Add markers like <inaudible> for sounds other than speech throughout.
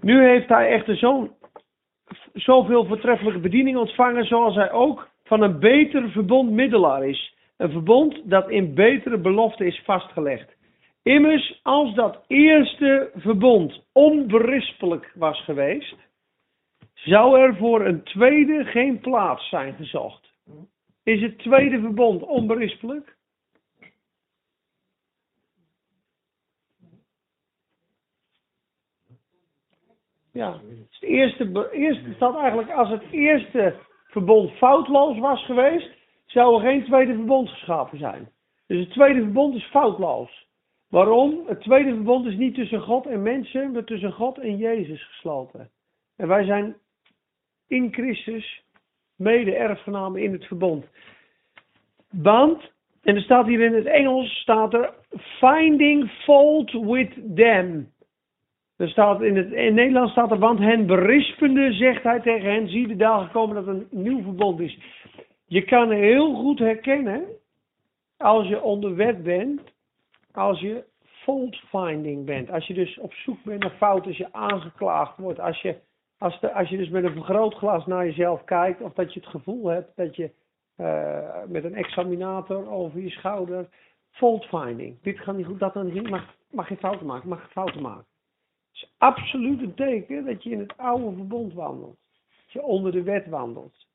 Nu heeft hij echter zo'n zoveel voortreffelijke bediening ontvangen, zoals hij ook van een beter verbond middelaar is. Een verbond dat in betere belofte is vastgelegd. Immers, als dat eerste verbond onberispelijk was geweest, zou er voor een tweede geen plaats zijn gezocht. Is het tweede verbond onberispelijk? Ja, het eerste, eerste staat eigenlijk als het eerste verbond foutloos was geweest, zou er geen tweede verbond geschapen zijn. Dus het tweede verbond is foutloos. Waarom? Het tweede verbond is niet tussen God en mensen, maar tussen God en Jezus gesloten. En wij zijn in Christus mede-erfgenamen in het verbond. Want, en er staat hier in het Engels, staat er finding fault with them. Er staat in het in Nederlands staat er, want hen berispende, zegt hij tegen hen, zie de dagen komen dat een nieuw verbond is. Je kan heel goed herkennen, als je onder wet bent, als je fault finding bent. Als je dus op zoek bent naar fouten, als je aangeklaagd wordt, als je, als, de, als je dus met een vergrootglas naar jezelf kijkt, of dat je het gevoel hebt dat je uh, met een examinator over je schouder, fault finding. Dit gaat niet goed, dat dan niet, mag, mag je fouten maken, mag je fouten maken. Is absoluut een teken dat je in het oude verbond wandelt. Dat je onder de wet wandelt.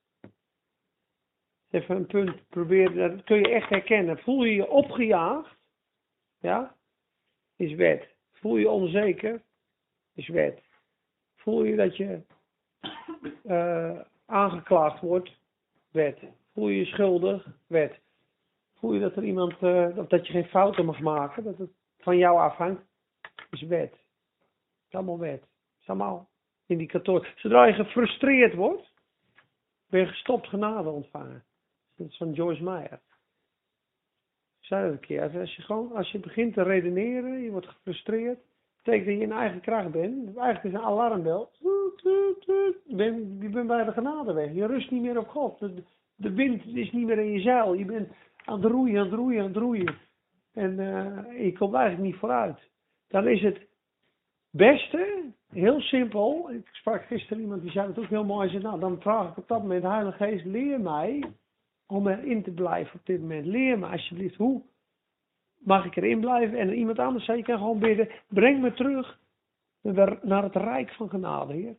Even een punt proberen, dat kun je echt herkennen. Voel je je opgejaagd? Ja? Is wet. Voel je onzeker? Is wet. Voel je dat je uh, aangeklaagd wordt? Wet. Voel je je schuldig? Wet. Voel je dat er iemand, uh, dat je geen fouten mag maken? Dat het van jou afhangt? Is wet is allemaal wet. Is allemaal indicatoren. Zodra je gefrustreerd wordt, ben je gestopt genade ontvangen. Dat is van Joyce Meyer. Ik zei dat een keer. Als je, gewoon, als je begint te redeneren, je wordt gefrustreerd, betekent dat je in eigen kracht bent. Eigenlijk is een alarmbel. Je bent, bij de genade weg. Je rust niet meer op God. De, wind is niet meer in je zeil. Je bent aan het roeien, aan het roeien, aan het roeien. En uh, je komt eigenlijk niet vooruit. Dan is het beste, heel simpel. Ik sprak gisteren iemand die zei het ook heel mooi. Zei, nou, dan vraag ik op dat moment, Heilige Geest, leer mij om erin te blijven op dit moment. Leer me alsjeblieft, hoe mag ik erin blijven? En iemand anders zei, je kan gewoon bidden, breng me terug naar het rijk van genade, Heer.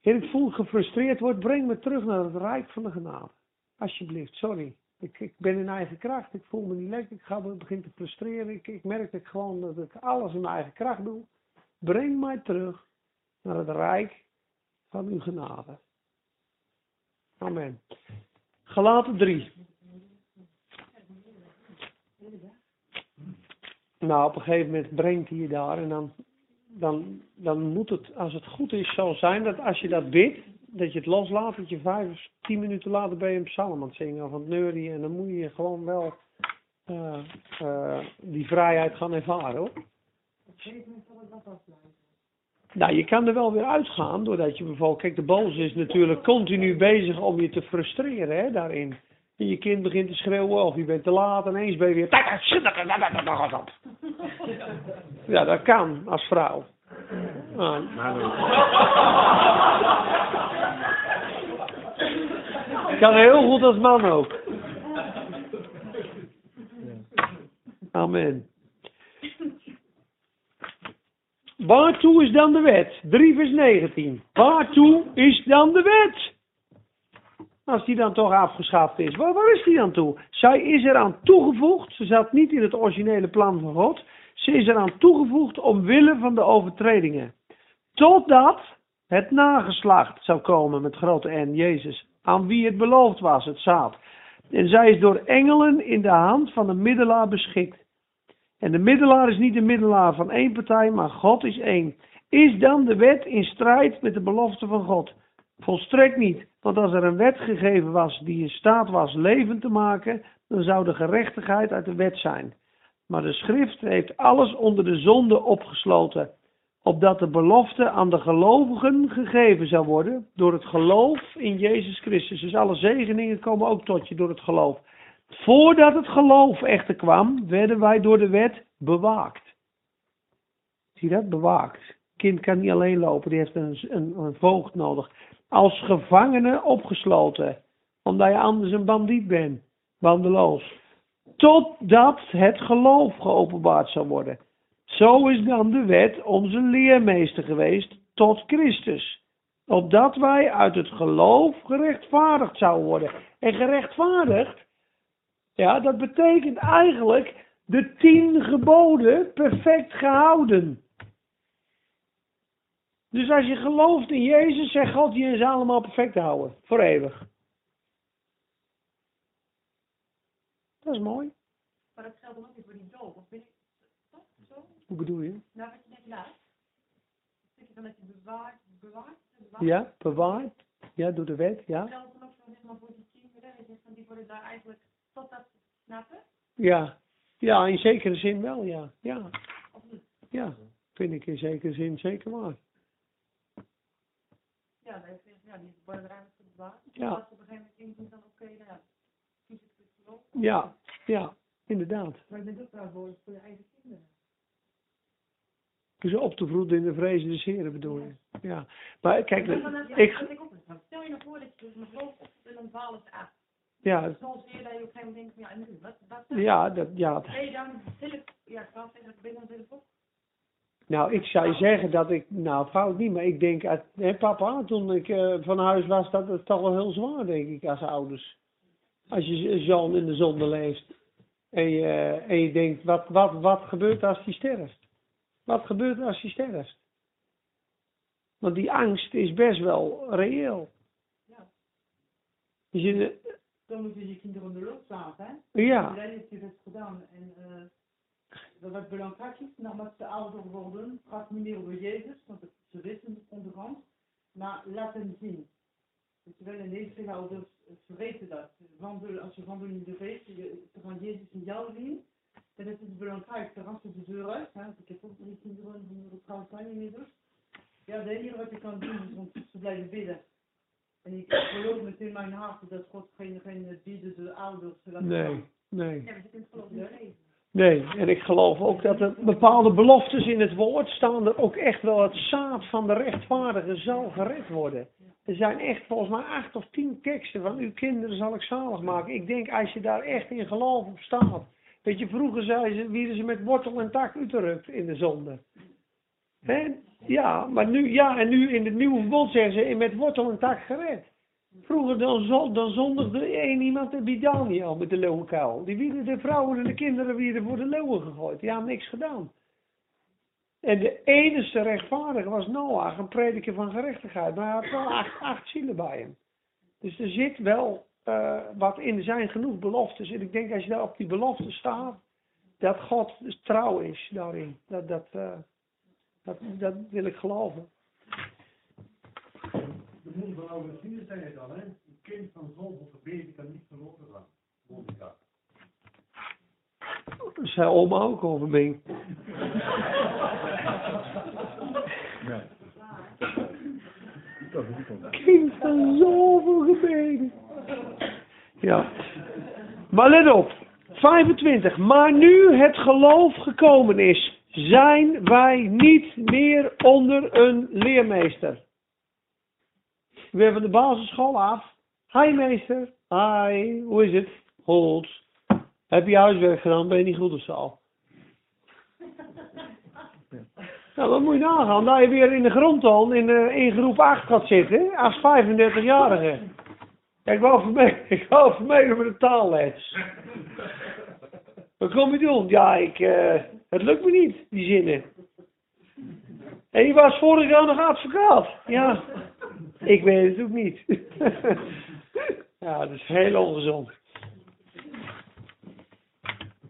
Heer, ik voel gefrustreerd word, breng me terug naar het rijk van de genade. Alsjeblieft, sorry. Ik, ben in eigen kracht, ik voel me niet lekker, ik ga begin te frustreren. Ik, merk dat gewoon dat ik alles in mijn eigen kracht doe. Breng mij terug naar het rijk van uw genade. Amen. Gelaten 3. Nou, op een gegeven moment brengt hij je daar en dan, dan, dan moet het, als het goed is, zo zijn dat als je dat bidt, dat je het loslaat, dat je vijf of tien minuten later bij een psalm aan het zingen of aan het neurien en dan moet je gewoon wel uh, uh, die vrijheid gaan ervaren hoor. Nou, je kan er wel weer uitgaan, doordat je bijvoorbeeld, kijk, de boos is natuurlijk continu bezig om je te frustreren, hè, daarin. En je kind begint te schreeuwen of je bent te laat en eens ben je weer... Ja, dat kan, als vrouw. Ah. Kan heel goed als man ook. Amen. Waartoe is dan de wet? 3 vers 19. Waartoe is dan de wet? Als die dan toch afgeschaft is. Waar, waar is die dan toe? Zij is eraan toegevoegd. Ze zat niet in het originele plan van God. Ze is eraan toegevoegd omwille van de overtredingen. Totdat het nageslacht zou komen met grote N, Jezus. Aan wie het beloofd was, het zaad. En zij is door engelen in de hand van de middelaar beschikt. En de middelaar is niet de middelaar van één partij, maar God is één. Is dan de wet in strijd met de belofte van God? Volstrekt niet. Want als er een wet gegeven was die in staat was leven te maken, dan zou de gerechtigheid uit de wet zijn. Maar de schrift heeft alles onder de zonde opgesloten, opdat de belofte aan de gelovigen gegeven zou worden door het geloof in Jezus Christus. Dus alle zegeningen komen ook tot je door het geloof. Voordat het geloof echter kwam, werden wij door de wet bewaakt. Zie dat? Bewaakt. kind kan niet alleen lopen, die heeft een, een, een voogd nodig. Als gevangene opgesloten, omdat je anders een bandiet bent, bandeloos. Totdat het geloof geopenbaard zal worden. Zo is dan de wet onze leermeester geweest tot Christus. Opdat wij uit het geloof gerechtvaardigd zouden worden. En gerechtvaardigd, ja, dat betekent eigenlijk de tien geboden perfect gehouden. Dus als je gelooft in Jezus, zegt God je ze allemaal perfect houden. Voor eeuwig. Dat is mooi. Maar dat geldt dan ook niet voor die doop. Of weet ik, toch? Zo? Hoe bedoel je? Nou, wat je net laat. Zeg je dan dat je bewaart, bewaart, bewaart? Ja, bewaard. Ja, door de wet, ja. Geldt dan ook zo, zeg maar, voor die van die worden daar eigenlijk tot dat snappen? Ja. Ja, in zekere zin wel, ja. Ja, ja. Vind ik in zekere zin zeker waar. Ja, dat heeft, ja, die worden er eigenlijk voor bewaard. Ja. Als ze op een gegeven moment inzien van, oké, nou ja, kies het geloof. Ja, ja, inderdaad. Maar je bent ook verantwoordelijk voor je eigen kinderen. Dus op te voeden in de vrezen des Heren bedoel je. Ja. Maar kijk, ik. Stel je nou voor dat je dus een geloof opzet en dan dwalen ze af. Ja, Soms zie je dat je op een gegeven moment denkt, van, ja, en nu? Wat, wat, ja, dat, ja, Ben je dan ja, je ook? Nou, ik zou zeggen dat ik, nou fout niet, maar ik denk, uit, hè, papa, toen ik eh, van huis was, dat het toch wel heel zwaar, denk ik, als ouders. Als je zoon in de zonde leeft en je, en je denkt, wat, wat, wat gebeurt als hij sterft? Wat gebeurt als hij sterft? Want die angst is best wel reëel. Ja. Dus je, Dan moeten je kinderen de laten, hè? ja, Dat heeft je dat gedaan. En uh, dat wat belangrijk is, naarmate ze ouder worden, gaat niet meer over Jezus, want het- ze wisten onderhand, maar laat hem zien. Dus wel in deze veel ouders vergeten dat. Wandelen, als je wandelt in de weg, je- gaan Jezus in jou zien, dan is het belangrijk. Dan ze de deur uit. Hè? Ik heb ook drie kinderen die trouwens zijn inmiddels. Ja, het enige wat je kan doen is om ze blijven bidden. En ik geloof met in mijn hart dat God geen, geen de ouders laat nee, nee. Ja, geloof niet. Nee, en ik geloof ook dat er bepaalde beloftes in het woord staan er ook echt wel het zaad van de rechtvaardige zal gered worden. Er zijn echt volgens mij acht of tien teksten van uw kinderen zal ik zalig maken. Ik denk als je daar echt in geloof op staat. Weet je, vroeger zei ze, wierden ze met wortel en tak uitgerukt in de zonde. Hè? Ja, maar nu, ja, en nu in het nieuwe verbond zeggen ze met wortel en tak gered. Vroeger dan, zo- dan zondigde één iemand de Bidaniel met de leeuwenkuil. Die wieden de vrouwen en de kinderen werden voor de leeuwen gegooid. Die hadden niks gedaan. En de enige rechtvaardige was Noach, een prediker van gerechtigheid. Maar hij had wel acht, acht zielen bij hem. Dus er zit wel eh, wat in. Zijn genoeg beloftes. En ik denk als je daar op die belofte staat, dat God trouw is daarin. Dat, dat, eh, dat, dat wil ik geloven. De moeder van Augustine zei het al, hè? Een kind van zoveel gebeden kan niet verloren gaan. Monica. Dat zei oma ook over. Dat is niet kind van zoveel gebeden. Ja. Maar let op. 25. Maar nu het geloof gekomen is, zijn wij niet meer onder een leermeester. Weer van de basisschool af. Hi meester. Hi. Hoe is het? Goed. Heb je huiswerk gedaan? Ben je niet goed of zo? <laughs> Nou, wat moet je nagaan? Dat je weer in de grondtoon in, de, in groep 8 gaat zitten, als 35-jarige. Ik wou vermijden, <laughs> ik wou vermijden met de taalles. <laughs> Wat kom je doen? Ja, ik, eh, het lukt me niet, die zinnen. En je was vorig jaar nog advocaat. Ja, ik weet het ook niet. <laughs> ja, dat is heel ongezond.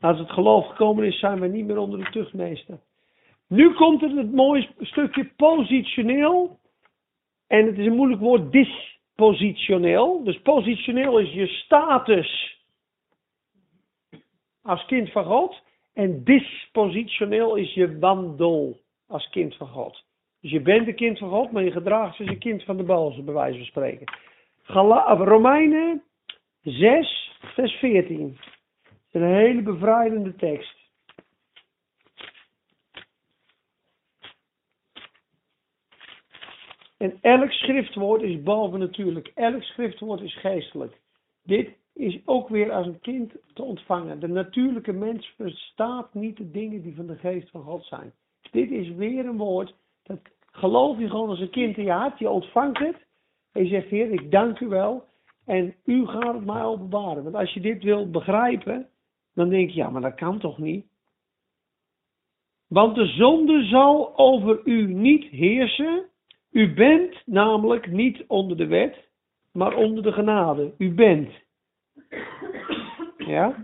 Als het geloof gekomen is, zijn we niet meer onder de tuchtmeester. Nu komt er het mooie stukje positioneel. En het is een moeilijk woord, dispositioneel. Dus positioneel is je status als kind van God. En dispositioneel is je wandel als kind van God. Dus je bent een kind van God, maar je gedraagt als een kind van de boze, bij wijze van spreken. Romeinen 6, vers 14. Een hele bevrijdende tekst. En elk schriftwoord is bovennatuurlijk. Elk schriftwoord is geestelijk. Dit is ook weer als een kind te ontvangen. De natuurlijke mens verstaat niet de dingen die van de geest van God zijn. Dit is weer een woord. Dat geloof je gewoon als een kind in je hart. Je ontvangt het. En je zegt, Heer, ik dank u wel. En u gaat het mij openbaren. Want als je dit wil begrijpen, dan denk je, ja, maar dat kan toch niet? Want de zonde zal over u niet heersen. U bent namelijk niet onder de wet, maar onder de genade. U bent. Ja?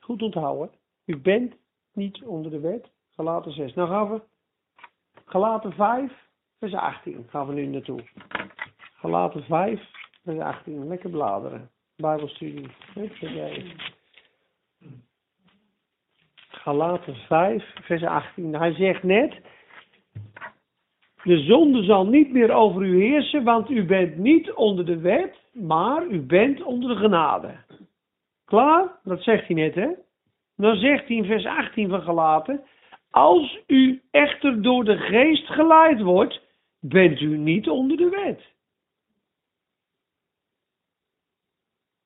Goed onthouden. U bent niet onder de wet. Galaten 6. Nou gaan we. Galaten 5, vers 18 gaan we nu naartoe. Galaten 5, vers 18. Lekker bladeren. Bijbelstudie. Galaten 5, vers 18. Hij zegt net. De zonde zal niet meer over u heersen, want u bent niet onder de wet, maar u bent onder de genade. Klaar? Dat zegt hij net, hè? Dan zegt hij in vers 18 van Galaten, als u echter door de geest geleid wordt, bent u niet onder de wet.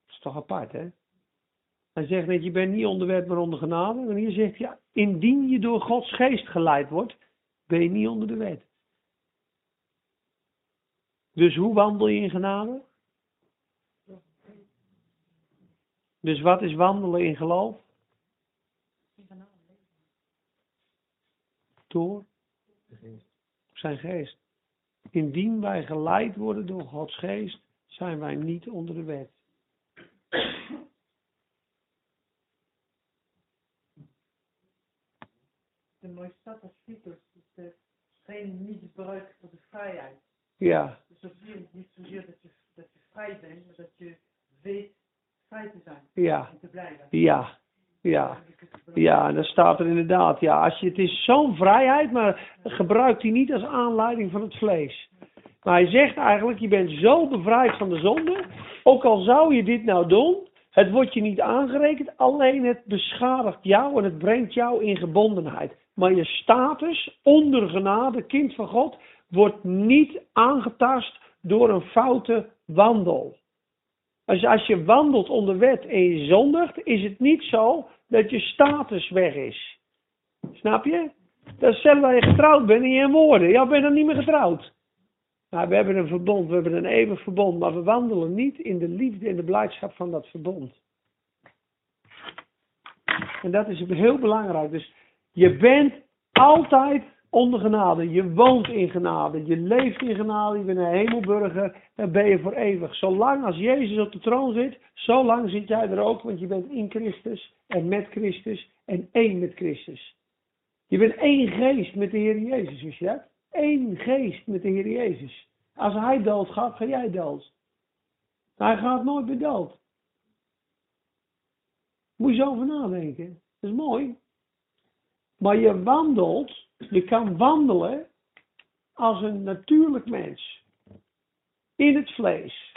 Dat is toch apart, hè? Hij zegt net, je bent niet onder wet, maar onder genade. En hier zegt hij, indien je door Gods geest geleid wordt, ben je niet onder de wet. Dus hoe wandel je in genade? Dus wat is wandelen in geloof? Door zijn geest. Indien wij geleid worden door Gods geest, zijn wij niet onder de wet. De mooie stad als Pieters is de, geen misbruik van de vrijheid. Ja, Dat betekent niet zozeer dat je, dat je vrij bent, maar dat je weet vrij te zijn ja, en te blijven. ja, ja. Ja, en dan staat er inderdaad, ja, als je, het is zo'n vrijheid, maar gebruik die niet als aanleiding van het vlees. Maar hij zegt eigenlijk, je bent zo bevrijd van de zonde, ook al zou je dit nou doen, het wordt je niet aangerekend, alleen het beschadigt jou en het brengt jou in gebondenheid. Maar je status onder genade, kind van God, wordt niet aangetast door een foute wandel. Als, als je wandelt onder wet en je zondigt, is het niet zo dat je status weg is. Snap je? Dat is zelfs waar je getrouwd bent en je in woorden. Ja, ben dan niet meer getrouwd. Nou, we hebben een verbond, we hebben een eeuwig verbond, maar we wandelen niet in de liefde en de blijdschap van dat verbond. En dat is heel belangrijk. Dus je bent altijd onder genade. Je woont in genade. Je leeft in genade. Je bent een hemelburger. Dan ben je voor eeuwig. Zolang als Jezus op de troon zit, zolang zit jij er ook. Want je bent in Christus en met Christus en één met Christus. Je bent één geest met de Heer Jezus, wist je dat? Eén geest met de Heer Jezus. Als hij dood gaat, ga jij dood. Hij gaat nooit meer dood. Moet je zo over nadenken. Dat is mooi. Maar je wandelt, je kan wandelen als een natuurlijk mens. In het vlees.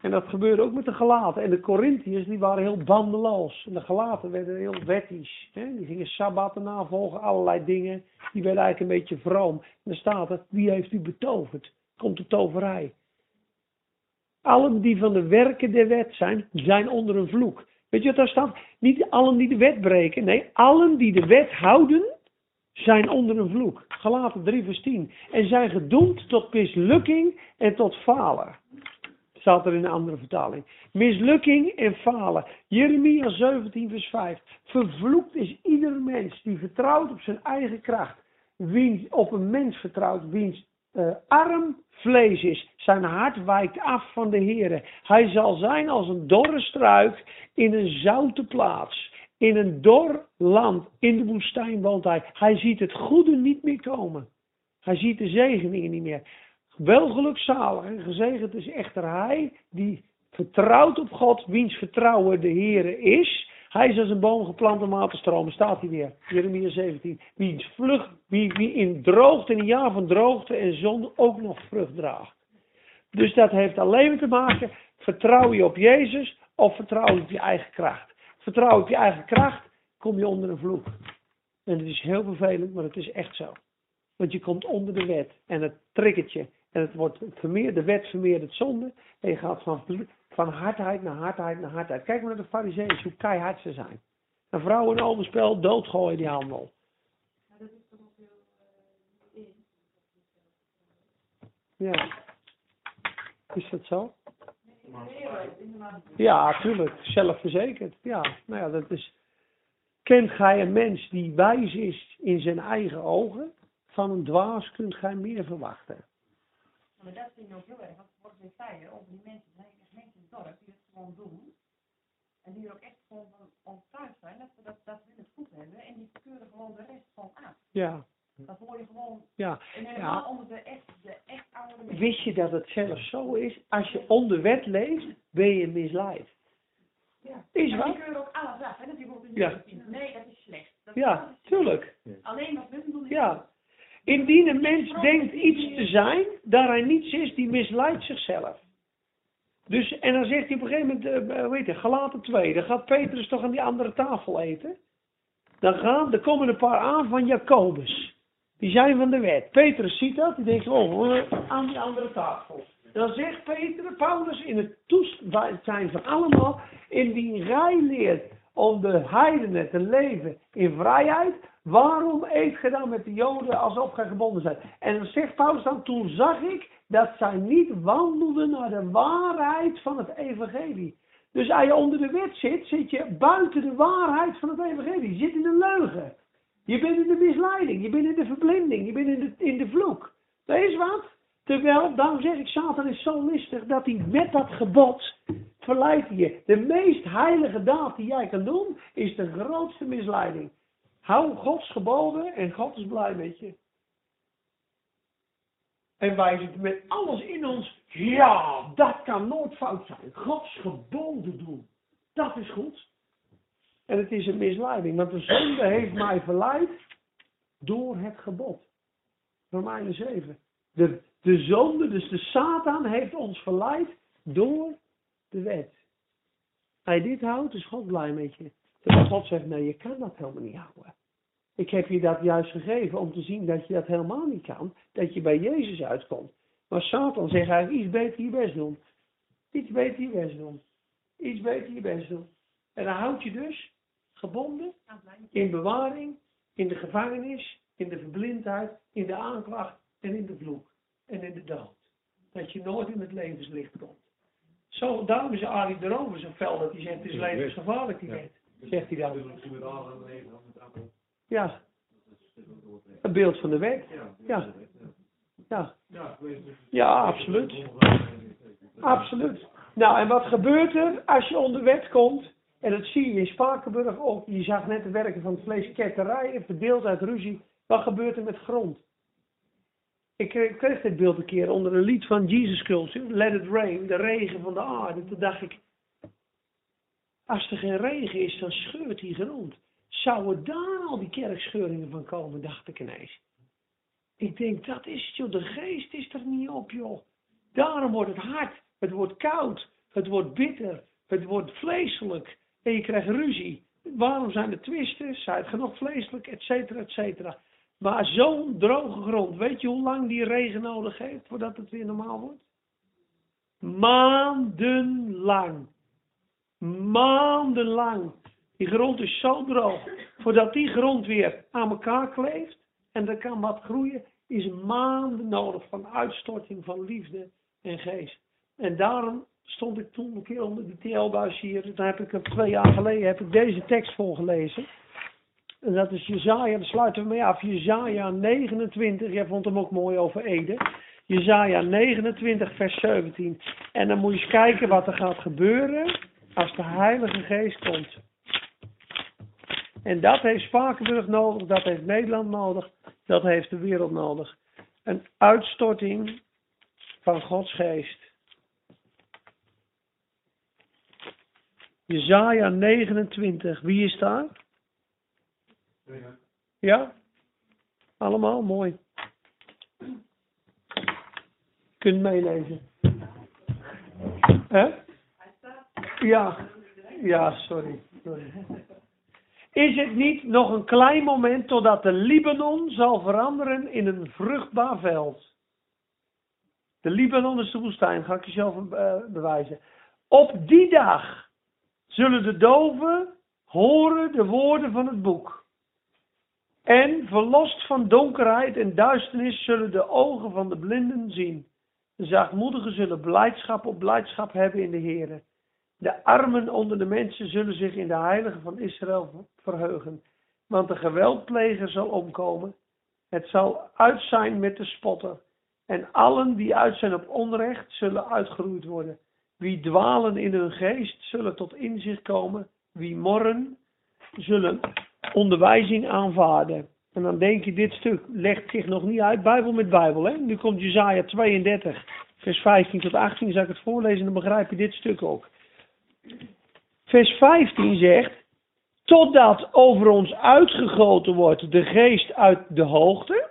En dat gebeurde ook met de gelaten. En de Corinthiërs die waren heel bandeloos. En de gelaten werden heel wettisch. Hè? Die gingen sabbatten navolgen, allerlei dingen. Die werden eigenlijk een beetje vroom. En dan staat er, wie heeft u betoverd? Komt de toverij. Allen die van de werken der wet zijn, zijn onder een vloek. Weet je wat daar staat? Niet allen die de wet breken. Nee, allen die de wet houden, zijn onder een vloek. Galaten 3 vers 10. En zijn gedoemd tot mislukking en tot falen. Staat er in een andere vertaling. Mislukking en falen. Jeremia 17 vers 5. Vervloekt is ieder mens die vertrouwt op zijn eigen kracht. Wiens op een mens vertrouwt, wiens uh, arm vlees is. Zijn hart wijkt af van de Heere. Hij zal zijn als een dorre struik in een zoute plaats. In een dor land, in de woestijn woont hij. Hij ziet het goede niet meer komen. Hij ziet de zegeningen niet meer. Wel gelukzalig en gezegend is echter hij die vertrouwt op God, wiens vertrouwen de Heere is. Hij is als een boom geplant om waterstromen, staat hij weer. Jeremia 17. Wie, vlug, wie, wie in droogte, in een jaar van droogte en zon ook nog vrucht draagt. Dus dat heeft alleen te maken, vertrouw je op Jezus of vertrouw je op je eigen kracht. Vertrouw op je eigen kracht, kom je onder een vloek. En het is heel vervelend, maar het is echt zo. Want je komt onder de wet en het triggert je. En En het wordt vermeerd, de wet vermeert het zonde. En je gaat van, van hardheid naar hardheid naar hardheid. Kijk maar naar de fariseeën, hoe keihard ze zijn. Een vrouw in overspel, doodgooien die handel. Ja. Is dat zo? Ja, tuurlijk. Zelfverzekerd. Ja, nou ja, dat is. Kent gij een mens die wijs is in zijn eigen ogen? Van een dwaas kunt gij meer verwachten. Maar dat vind ik ook heel erg, wat wat we zeiden over die mensen, er mensen in het dorp die het gewoon doen. En die er ook echt gewoon van overtuigd zijn dat, we dat, dat we het goed hebben. En die keuren gewoon de rest gewoon aan. Ja, Dan hoor je gewoon, ja. en helemaal onder de echt, de echt oude mensen. Wist je dat het zelfs zo is? Als je onder wet leeft, ben je misleid. Ja. Is wat? die keuren ook alles af, hè, dat die bijvoorbeeld Ja. Nee, dat is slecht. Dat Ja, tuurlijk. Alleen wat doen Ja. Indien een mens denkt iets te zijn, daar hij niets is, die misleidt zichzelf. Dus, en dan zegt hij op een gegeven moment, eh, weet je, gelaten 2, dan gaat Petrus toch aan die andere tafel eten. Dan gaan, er komen een paar aan van Jacobus. Die zijn van de wet. Petrus ziet dat, die denkt, oh, aan die andere tafel. Dan zegt Peter, Paulus, in het toestaan van allemaal, indien gij leert om de heidenen te leven in vrijheid, waarom eet ge dan met de joden alsof gij gebonden zijt? En dan zegt Paulus dan, toen zag ik dat zij niet wandelden naar de waarheid van het evangelie. Dus als je onder de wet zit, zit je buiten de waarheid van het evangelie. Je zit in de leugen. Je bent in de misleiding, je bent in de verblinding, je bent in de, in de vloek. Dat is wat. Terwijl, daarom zeg ik, Satan is zo listig dat hij met dat gebod verleidt je. De meest heilige daad die jij kan doen, is de grootste misleiding. Hou Gods geboden en God is blij met je. En wij zitten met alles in ons, ja, dat kan nooit fout zijn. Gods geboden doen, dat is goed. En het is een misleiding, want de zonde heeft mij verleid door het gebod. Romeinen 7. De, de zonde, dus de Satan, heeft ons verleid door de wet. Je dit houdt, is God blij met je. Terwijl God zegt, nee, je kan dat helemaal niet houden. Ik heb je dat juist gegeven om te zien dat je dat helemaal niet kan. Dat je bij Jezus uitkomt. Maar Satan zegt eigenlijk, iets beter je best doen. Iets beter je best doen. Iets beter je best doen. En dan houd je dus gebonden in bewaring, in de gevangenis, in de verblindheid, in de aanklacht en in de vloek en in de dood. Dat je nooit in het levenslicht komt. Zo, daarom is Arie de Rover zo fel dat hij zegt, het is levensgevaarlijk die wet. Zegt hij dan. Ja, een beeld van de wet. Ja, ja, ja, absoluut. Absoluut. Nou, en wat gebeurt er als je onder wet komt? En dat zie je in Spakenburg ook. Je zag net de werken van vleesketterijen, verdeeld uit ruzie. Wat gebeurt er met grond? Ik kreeg, ik kreeg dit beeld een keer onder een lied van Jesus Culture, Let It Rain, de regen van de aarde. Toen dacht ik, als er geen regen is, dan scheurt die grond. Zouden daar al die kerkscheuringen van komen, dacht ik ineens. Ik denk, dat is het joh, de geest is er niet op joh. Daarom wordt het hard, het wordt koud, het wordt bitter, het wordt vleeselijk. En je krijgt ruzie. Waarom zijn er twisten? Zijn het genoeg vleeselijk, et cetera, et cetera. Maar zo'n droge grond, weet je hoe lang die regen nodig heeft voordat het weer normaal wordt? Maandenlang. Maandenlang. Die grond is zo droog. Voordat die grond weer aan elkaar kleeft en er kan wat groeien, is maanden nodig van uitstorting van liefde en geest. En daarom stond ik toen een keer onder die TL-buis hier. Daar heb ik twee jaar geleden heb ik deze tekst voorgelezen. En dat is Jezaja, daar sluiten we mee af. Jezaja 29, jij vond hem ook mooi over Ede. Jezaja 29 vers 17. En dan moet je eens kijken wat er gaat gebeuren als de Heilige Geest komt. En dat heeft Spakenburg nodig, dat heeft Nederland nodig, dat heeft de wereld nodig. Een uitstorting van Gods Geest. Jezaja 29, wie is daar? Ja? Allemaal mooi. Kunt meelezen. Hè? Ja. Ja, sorry. Is het niet nog een klein moment totdat de Libanon zal veranderen in een vruchtbaar veld? De Libanon is de woestijn, ga ik je zelf eh, bewijzen. Op die dag zullen de doven horen de woorden van het boek. En verlost van donkerheid en duisternis zullen de ogen van de blinden zien. De zachtmoedigen zullen blijdschap op blijdschap hebben in de Heer. De armen onder de mensen zullen zich in de heilige van Israël verheugen. Want de geweldpleger zal omkomen. Het zal uit zijn met de spotter. En allen die uit zijn op onrecht zullen uitgeroeid worden. Wie dwalen in hun geest zullen tot inzicht komen. Wie morren zullen onderwijzing aanvaarden. En dan denk je, dit stuk legt zich nog niet uit, Bijbel met Bijbel. Hè? Nu komt Jezaja 32, vers 15 tot 18, zal ik het voorlezen, dan begrijp je dit stuk ook. Vers 15 zegt, totdat over ons uitgegoten wordt de geest uit de hoogte,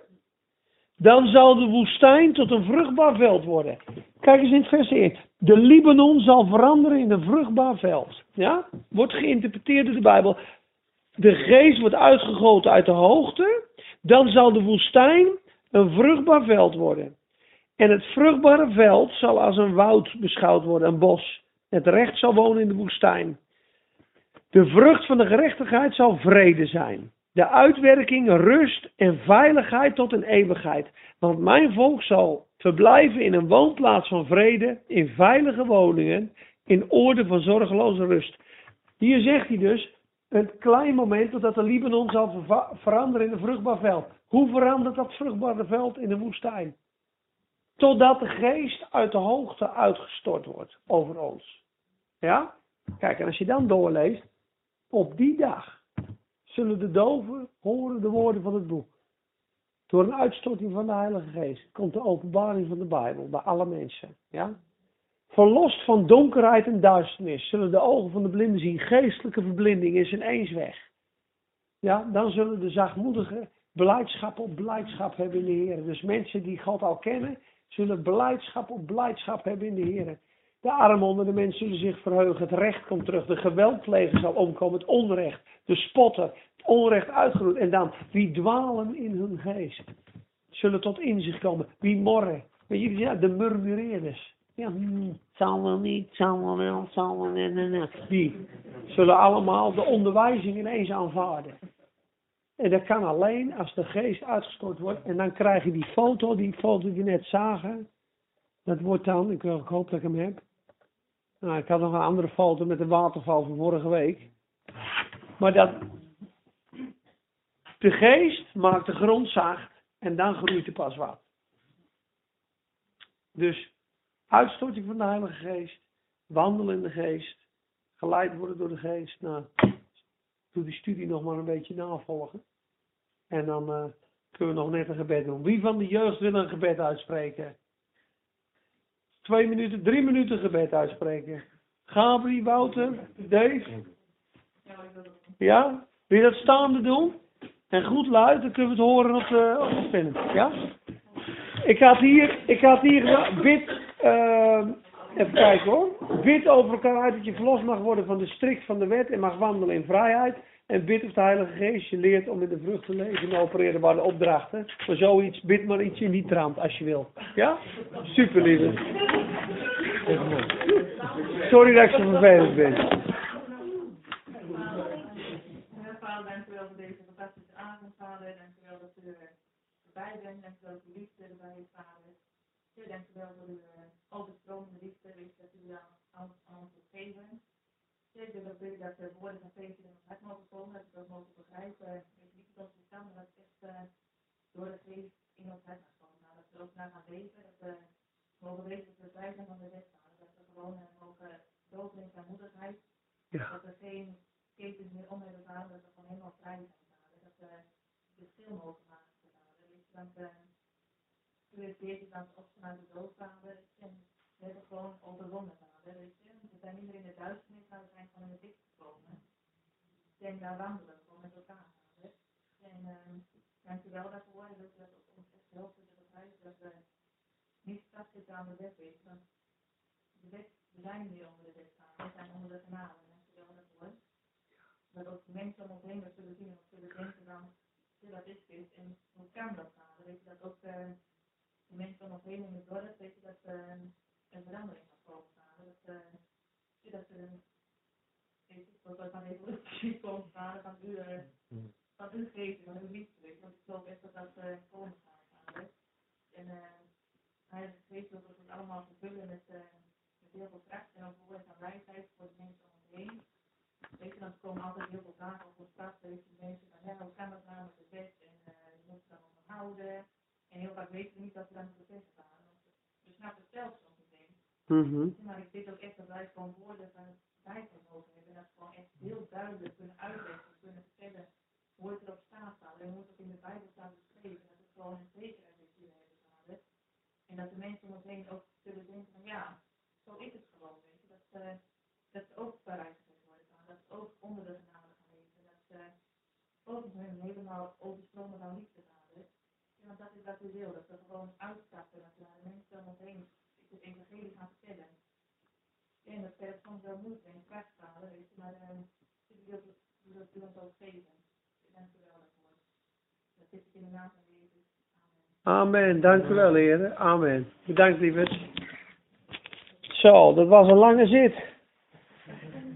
dan zal de woestijn tot een vruchtbaar veld worden. Kijk eens in het vers 1. De Libanon zal veranderen in een vruchtbaar veld. Ja? Wordt geïnterpreteerd door de Bijbel. De geest wordt uitgegoten uit de hoogte. Dan zal de woestijn een vruchtbaar veld worden. En het vruchtbare veld zal als een woud beschouwd worden, een bos. Het recht zal wonen in de woestijn. De vrucht van de gerechtigheid zal vrede zijn. De uitwerking rust en veiligheid tot een eeuwigheid. Want mijn volk zal verblijven in een woonplaats van vrede, in veilige woningen, in orde van zorgeloze rust. Hier zegt hij dus, een klein moment totdat de Libanon zal veranderen in een vruchtbaar veld. Hoe verandert dat vruchtbare veld in de woestijn? Totdat de geest uit de hoogte uitgestort wordt over ons. Ja? Kijk, en als je dan doorleest, op die dag zullen de doven horen de woorden van het boek. Door een uitstorting van de Heilige Geest komt de openbaring van de Bijbel bij alle mensen. Ja? Verlost van donkerheid en duisternis zullen de ogen van de blinden zien. Geestelijke verblinding is ineens weg. Ja, dan zullen de zachtmoedigen blijdschap op blijdschap hebben in de Heer. Dus mensen die God al kennen, zullen blijdschap op blijdschap hebben in de Heer. De armen onder de mensen zullen zich verheugen. Het recht komt terug. De geweldpleger zal omkomen. Het onrecht. De spotter. Het onrecht uitgeroeid. En dan, wie dwalen in hun geest. Zullen tot inzicht komen. Wie morren. Weet je, ja, de murmureerders. Ja, hmm, zal wel niet, zal wel wel, zal wel nee, nee, nee. Die zullen allemaal de onderwijzing ineens aanvaarden. En dat kan alleen als de geest uitgestort wordt. En dan krijg je die foto, die foto die we net zagen. Dat wordt dan, ik hoop dat ik hem heb. Nou, ik had nog een andere foto met de waterval van vorige week. Maar dat. De geest maakt de grond zacht en dan groeit er pas wat. Dus uitstorting van de Heilige Geest, wandelen in de Geest, geleid worden door de Geest. Nou, doe die studie nog maar een beetje navolgen. En dan uh, kunnen we nog net een gebed doen. Wie van de jeugd wil een gebed uitspreken? Twee minuten, drie minuten gebed uitspreken. Gabri, Wouter, Dave. Ja? Wil je dat staande doen? En goed luid, dan kunnen we het horen op de, op de pen. Ja? Ik had hier, ik had hier bid, uh, even kijken hoor. Bid over elkaar uit dat je verlost mag worden van de strikt van de wet en mag wandelen in vrijheid. En bid of de Heilige Geest je leert om in de vrucht te leven en opereren waar de opdrachten. Maar zoiets, bid maar iets in die trant als je wil. Ja? Super lieve. Sorry dat ik zo vervelend ben. Vader, dank u wel voor deze fantastische avond, vader. Dank u wel dat u erbij bent. Dank u wel voor uw liefde erbij is, vader. Dank u wel voor uw overstromende liefde. Dat u aan ons geven. Zeker dat ik dat de woorden van Peter in ons hart mogen komen, dat we dat mogen begrijpen. Ik niet dat we maar dat het echt uh, door de geest in ons hart mag komen. Nou, dat we ook naar gaan leven, dat we mogen weten dat we vrij zijn van de wet. Dat we gewoon uh, mogen dopen in zijn moedigheid. Ja. Dat we geen ketens meer om hebben vader, dat we gewoon helemaal vrij zijn vader. Dat we de stil mogen maken vader. Weet je, want uh, u heeft aan het opstaan uit de dood vader. En we hebben gewoon overwonnen vader. We zijn niet meer in de duisternis, maar we zijn gewoon in het licht gekomen. En daar wandelen we gewoon met elkaar vader. En uh, dank u wel daarvoor. En dat u dat ook ons echt helpt te begrijpen dat we niet vastzitten aan de wet, weet je. De wet, we zijn onder de wet staan. We zijn onder de genade. Dank u wel daarvoor. Dat ook mensen om ons heen dat zullen zien of zullen denken dan, dat is dit. En hoe kan dat vader? Weet je, dat ook uh, de mensen om ons heen in het dorp, weet je, dat eh, een verandering gaat komen staan. Dat, zie dat er een, weet dat er van evolutie <laughs> komt staan, van uw, van uw geest, van uw liefde, weet want ik geloof echt dat dat eh, komen gaat. En eh, hij wil dat we het allemaal vervullen met, eh, met heel veel kracht en ook woord en wijsheid voor de mensen om ons heen. Weet je, dan komen altijd heel veel vragen over weet je, mensen van, ja, hoe kan dat nou met de wet en je moet het dan onderhouden. En heel vaak weten we niet dat we dan proces gaan. We snappen het zelf niet eens. Mhm. Maar ik weet ook echt dat wij gewoon woorden van Bijbel mogen hebben. En dat gewoon echt heel duidelijk kunnen uitleggen, kunnen vertellen hoe het erop staat staat. En hoe het ook in de Bijbel staat beschreven. Dat het gewoon een zekerheid is die we hebben. En dat de mensen om ons heen ook zullen denken van ja, zo is het gewoon. Weet je. Dat, eh dat ze ook zijn worden. Dat ze ook onder de genade gaan leven. Dat ze ook met hun helemaal overstromen van gaan. hè. Ja, want dat is wat we wil. Dat we gewoon uitstappen. Dat we de mensen om ons heen het evangelie gaan vertellen. En dat vergt soms wel moeite en kracht halen, weet je, maar uh, ik wil dat ons ook geven. Dank u wel daarvoor. Dat is in de naam van Jezus. Amen. Amen. Dank u wel, heren. Amen. Bedankt, lieverd. Zo, dat was een lange zit.